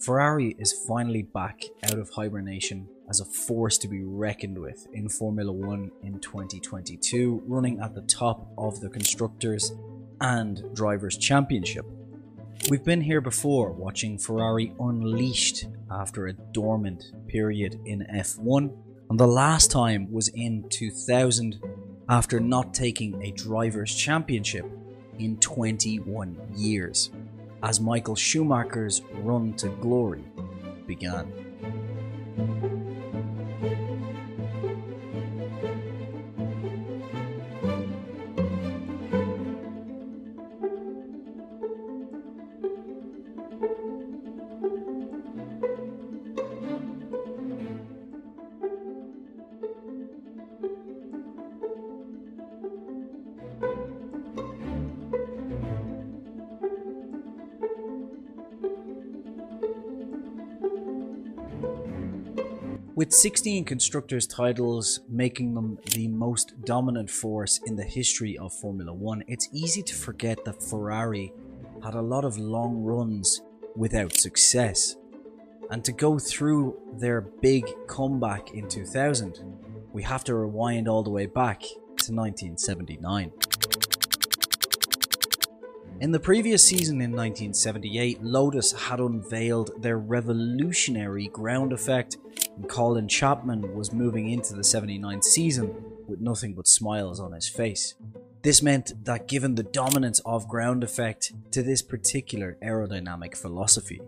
Ferrari is finally back out of hibernation as a force to be reckoned with in Formula 1 in 2022, running at the top of the Constructors and Drivers' Championship. We've been here before watching Ferrari unleashed after a dormant period in F1, and the last time was in 2000 after not taking a Drivers' Championship in 21 years as Michael Schumacher's run to glory began. With 16 constructors' titles making them the most dominant force in the history of Formula 1, it's easy to forget that Ferrari had a lot of long runs without success. And to go through their big comeback in 2000, we have to rewind all the way back to 1979. In the previous season in 1978, Lotus had unveiled their revolutionary ground effect and Colin Chapman was moving into the 79 season with nothing but smiles on his face. This meant that given the dominance of ground effect to this particular aerodynamic philosophy,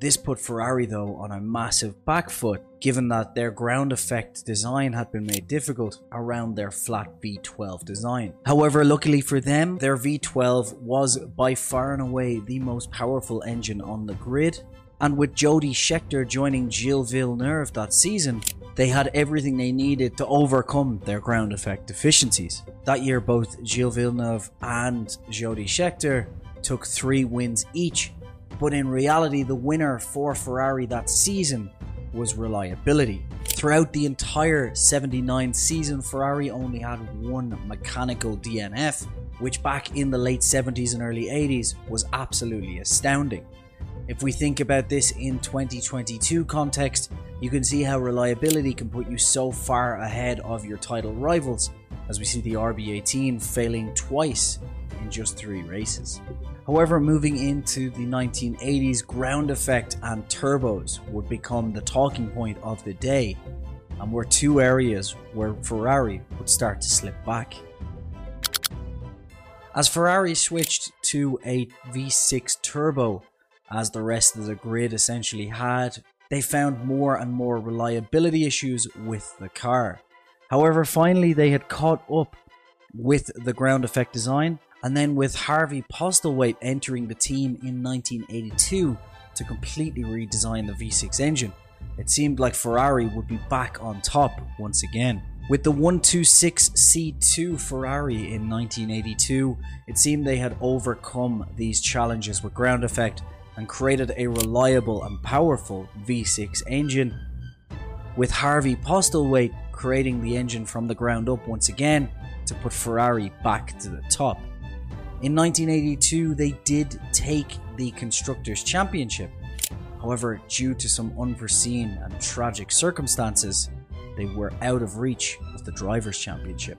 this put Ferrari though on a massive back foot given that their ground effect design had been made difficult around their flat V12 design. However, luckily for them, their V12 was by far and away the most powerful engine on the grid and with Jody Scheckter joining Gilles Villeneuve that season, they had everything they needed to overcome their ground effect deficiencies. That year, both Gilles Villeneuve and Jody Scheckter took three wins each, but in reality, the winner for Ferrari that season was reliability. Throughout the entire 79 season, Ferrari only had one mechanical DNF, which back in the late 70s and early 80s was absolutely astounding. If we think about this in 2022 context, you can see how reliability can put you so far ahead of your title rivals, as we see the RB18 failing twice in just three races. However, moving into the 1980s, ground effect and turbos would become the talking point of the day, and were two areas where Ferrari would start to slip back. As Ferrari switched to a V6 turbo as the rest of the grid essentially had, they found more and more reliability issues with the car. However, finally they had caught up with the ground effect design, and then with Harvey Postlethwaite entering the team in 1982 to completely redesign the V6 engine, it seemed like Ferrari would be back on top once again. With the 126C2 Ferrari in 1982, it seemed they had overcome these challenges with ground effect and created a reliable and powerful V6 engine, with Harvey Postlethwaite creating the engine from the ground up once again to put Ferrari back to the top. In 1982, they did take the Constructors' Championship. However, due to some unforeseen and tragic circumstances, they were out of reach of the Drivers' Championship.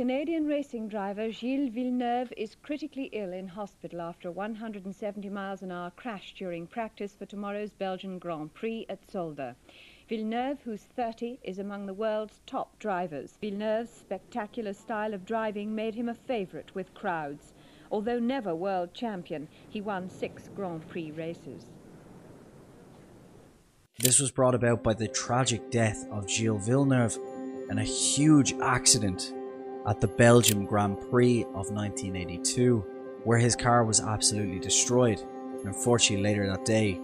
Canadian racing driver Gilles Villeneuve is critically ill in hospital after a 170 miles an hour crash during practice for tomorrow's Belgian Grand Prix at Zolder. Villeneuve, who's 30, is among the world's top drivers. Villeneuve's spectacular style of driving made him a favourite with crowds. Although never world champion, he won six Grand Prix races. This was brought about by the tragic death of Gilles Villeneuve and a huge accident at the Belgium Grand Prix of 1982, where his car was absolutely destroyed. And unfortunately, later that day,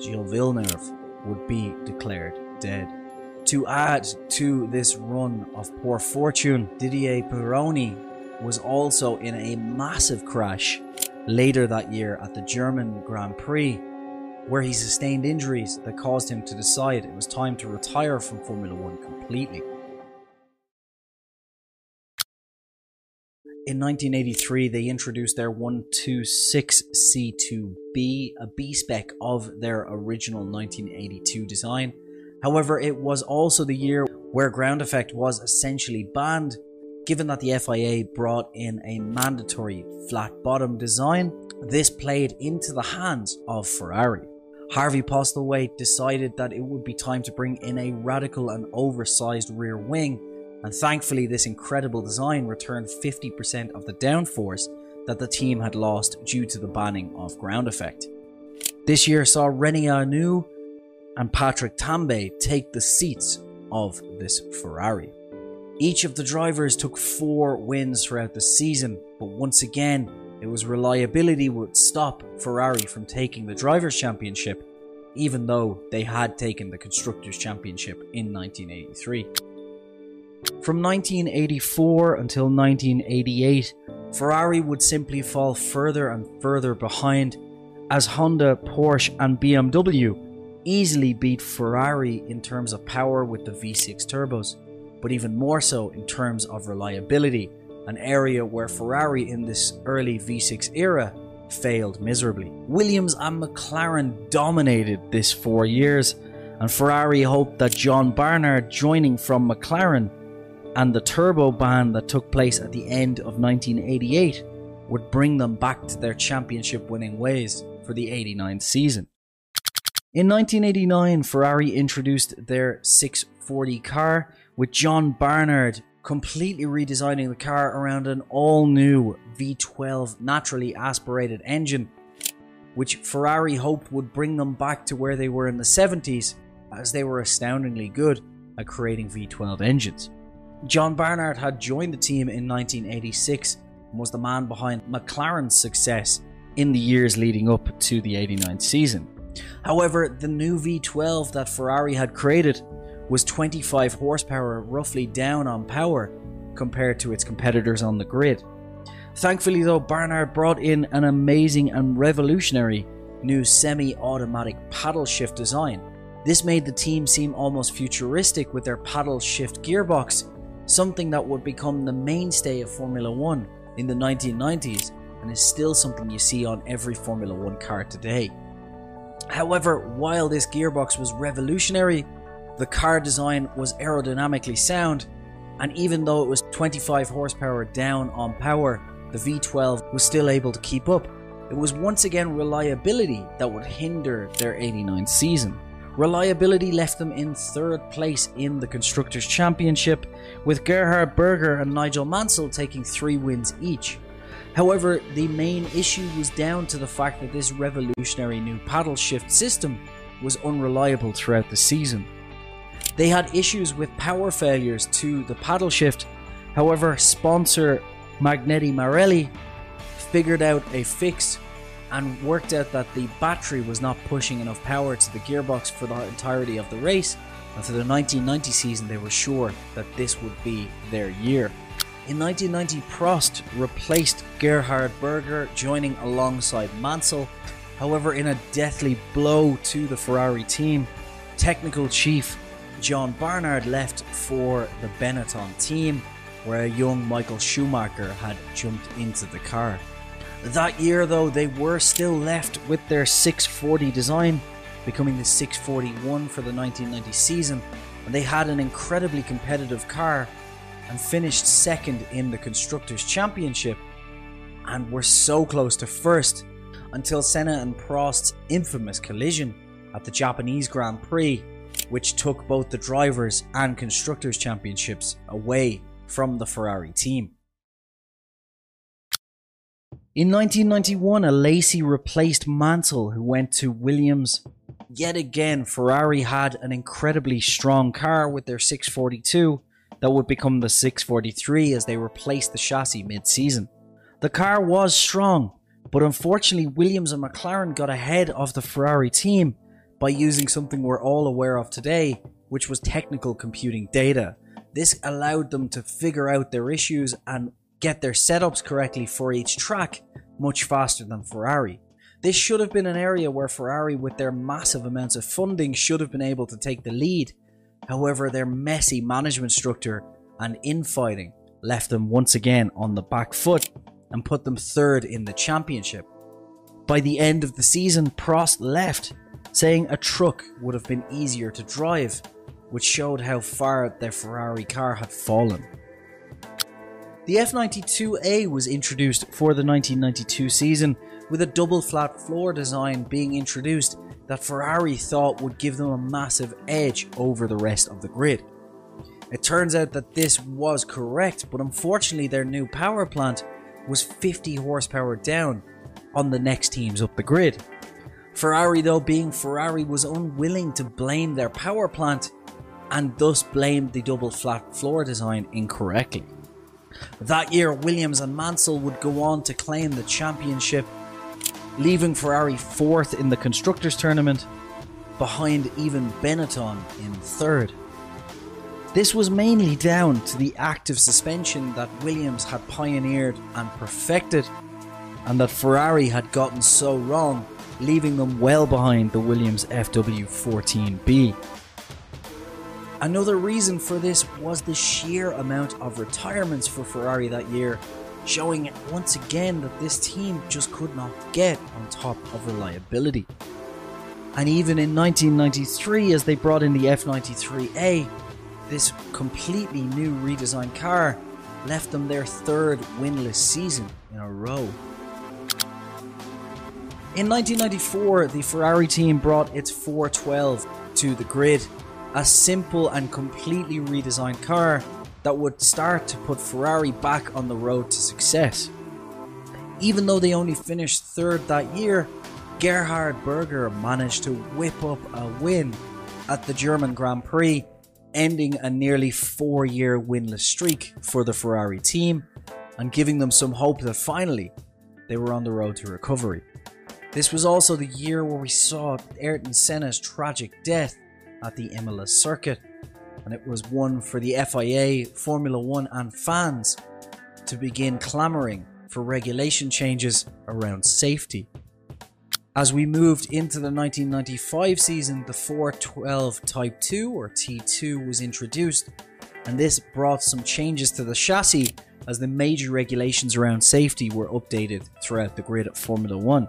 Gilles Villeneuve would be declared dead. To add to this run of poor fortune, Didier Pironi was also in a massive crash later that year at the German Grand Prix, where he sustained injuries that caused him to decide it was time to retire from Formula One completely. In 1983, they introduced their 126C2B, a B spec of their original 1982 design. However, it was also the year where ground effect was essentially banned, given that the FIA brought in a mandatory flat bottom design. This played into the hands of Ferrari. Harvey Postlethwaite decided that it would be time to bring in a radical and oversized rear wing, and thankfully, this incredible design returned 50% of the downforce that the team had lost due to the banning of ground effect. This year saw René Arnoux and Patrick Tambay take the seats of this Ferrari. Each of the drivers took four wins throughout the season, but once again, it was reliability would stop Ferrari from taking the Drivers' Championship, even though they had taken the Constructors' Championship in 1983. From 1984 until 1988, Ferrari would simply fall further and further behind as Honda, Porsche, and BMW easily beat Ferrari in terms of power with the V6 turbos, but even more so in terms of reliability, an area where Ferrari in this early V6 era failed miserably. Williams and McLaren dominated this four years, and Ferrari hoped that John Barnard joining from McLaren and the turbo ban that took place at the end of 1988 would bring them back to their championship winning ways for the 89 season. In 1989, Ferrari introduced their 640 car with John Barnard completely redesigning the car around an all new V12 naturally aspirated engine, which Ferrari hoped would bring them back to where they were in the 70s, as they were astoundingly good at creating V12 engines. John Barnard had joined the team in 1986 and was the man behind McLaren's success in the years leading up to the 89 season. However, the new V12 that Ferrari had created was 25 horsepower, roughly down on power compared to its competitors on the grid. Thankfully, though, Barnard brought in an amazing and revolutionary new semi automatic paddle shift design. This made the team seem almost futuristic with their paddle shift gearbox something that would become the mainstay of Formula One in the 1990s and is still something you see on every Formula One car today. However, while this gearbox was revolutionary, the car design was aerodynamically sound, and even though it was 25 horsepower down on power, the V12 was still able to keep up. It was once again reliability that would hinder their 89 season. Reliability left them in third place in the Constructors' Championship, with Gerhard Berger and Nigel Mansell taking three wins each. However, the main issue was down to the fact that this revolutionary new paddle shift system was unreliable throughout the season. They had issues with power failures to the paddle shift, however, sponsor Magneti Marelli figured out a fix and worked out that the battery was not pushing enough power to the gearbox for the entirety of the race. And for the 1990 season, they were sure that this would be their year. In 1990, Prost replaced Gerhard Berger, joining alongside Mansell. However, in a deathly blow to the Ferrari team, technical chief John Barnard left for the Benetton team, where young Michael Schumacher had jumped into the car. That year, though, they were still left with their 640 design, becoming the 641 for the 1990 season, and they had an incredibly competitive car and finished second in the Constructors' Championship and were so close to first until Senna and Prost's infamous collision at the Japanese Grand Prix, which took both the Drivers' and Constructors' Championships away from the Ferrari team. In 1991, Alesi replaced Mansell, who went to Williams. Yet again, Ferrari had an incredibly strong car with their 642 that would become the 643 as they replaced the chassis mid season. The car was strong, but unfortunately, Williams and McLaren got ahead of the Ferrari team by using something we're all aware of today, which was technical computing data. This allowed them to figure out their issues and get their setups correctly for each track much faster than Ferrari. This should have been an area where Ferrari, with their massive amounts of funding, should have been able to take the lead. However, their messy management structure and infighting left them once again on the back foot and put them third in the championship. By the end of the season, Prost left, saying a truck would have been easier to drive, which showed how far their Ferrari car had fallen. The F92A was introduced for the 1992 season, with a double flat floor design being introduced that Ferrari thought would give them a massive edge over the rest of the grid. It turns out that this was correct, but unfortunately, their new power plant was 50 horsepower down on the next teams up the grid. Ferrari, though, being Ferrari, was unwilling to blame their power plant and thus blamed the double flat floor design incorrectly. That year, Williams and Mansell would go on to claim the championship, leaving Ferrari fourth in the Constructors' Tournament, behind even Benetton in third. This was mainly down to the active suspension that Williams had pioneered and perfected, and that Ferrari had gotten so wrong, leaving them well behind the Williams FW14B. Another reason for this was the sheer amount of retirements for Ferrari that year, showing once again that this team just could not get on top of reliability. And even in 1993, as they brought in the F93A, this completely new redesigned car left them their third winless season in a row. In 1994, the Ferrari team brought its 412 to the grid, a simple and completely redesigned car that would start to put Ferrari back on the road to success. Even though they only finished third that year, Gerhard Berger managed to whip up a win at the German Grand Prix ending a nearly four year winless streak for the Ferrari team and giving them some hope that finally they were on the road to recovery. This was also the year where we saw Ayrton Senna's tragic death at the Imola circuit, and it was one for the FIA, Formula One, and fans to begin clamouring for regulation changes around safety. As we moved into the 1995 season, the 412 Type 2 or T2 was introduced, and this brought some changes to the chassis as the major regulations around safety were updated throughout the grid at Formula 1,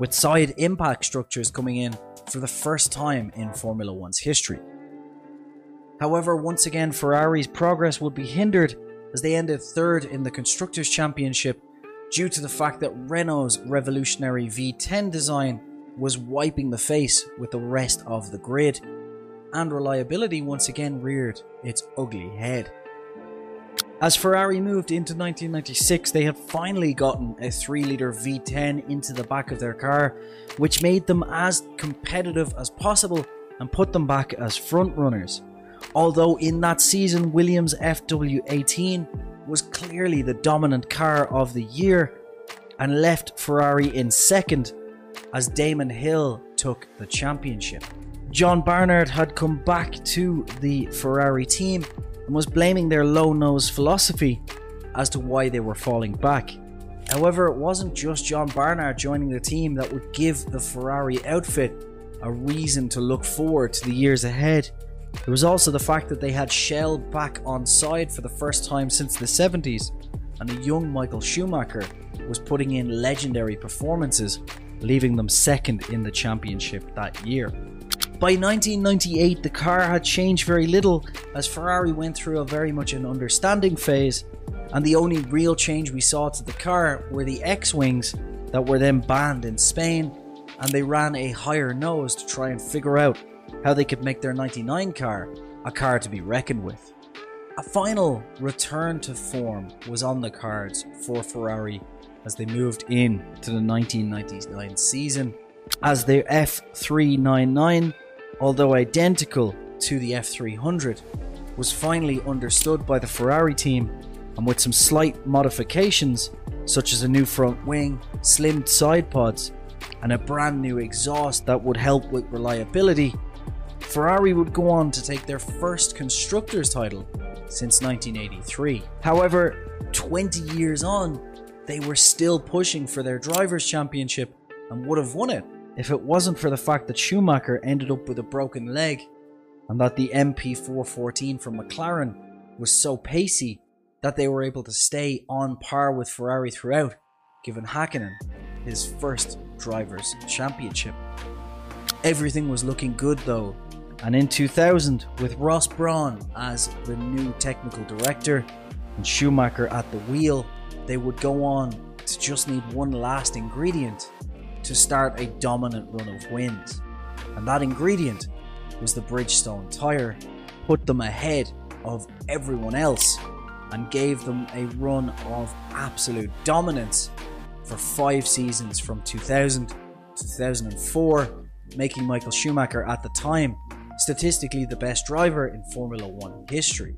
with side impact structures coming in for the first time in Formula 1's history. However, once again, Ferrari's progress would be hindered as they ended third in the Constructors' Championship due to the fact that Renault's revolutionary V10 design was wiping the face with the rest of the grid, and reliability once again reared its ugly head. As Ferrari moved into 1996, they had finally gotten a 3 litre V10 into the back of their car, which made them as competitive as possible and put them back as front runners. Although in that season, Williams FW18 was clearly the dominant car of the year and left Ferrari in second as Damon Hill took the championship. John Barnard had come back to the Ferrari team and was blaming their low nose philosophy as to why they were falling back. However, it wasn't just John Barnard joining the team that would give the Ferrari outfit a reason to look forward to the years ahead. There was also the fact that they had Shell back on side for the first time since the 70s, and a young Michael Schumacher was putting in legendary performances, leaving them second in the championship that year. By 1998, the car had changed very little as Ferrari went through a very much an understanding phase, and the only real change we saw to the car were the X Wings that were then banned in Spain, and they ran a higher nose to try and figure out how they could make their 99 car a car to be reckoned with. A final return to form was on the cards for Ferrari as they moved in to the 1999 season, as their F399, although identical to the F300, was finally understood by the Ferrari team and with some slight modifications such as a new front wing, slimmed side pods, and a brand new exhaust that would help with reliability Ferrari would go on to take their first constructors title since 1983. However, 20 years on, they were still pushing for their drivers' championship and would have won it if it wasn't for the fact that Schumacher ended up with a broken leg and that the MP414 from McLaren was so pacey that they were able to stay on par with Ferrari throughout, giving Hakkinen his first Drivers' Championship. Everything was looking good though, and in 2000, with Ross Brawn as the new technical director and Schumacher at the wheel, they would go on to just need one last ingredient to start a dominant run of wins. And that ingredient was the Bridgestone tyre, put them ahead of everyone else and gave them a run of absolute dominance for five seasons from 2000 to 2004, making Michael Schumacher at the time statistically the best driver in Formula One history.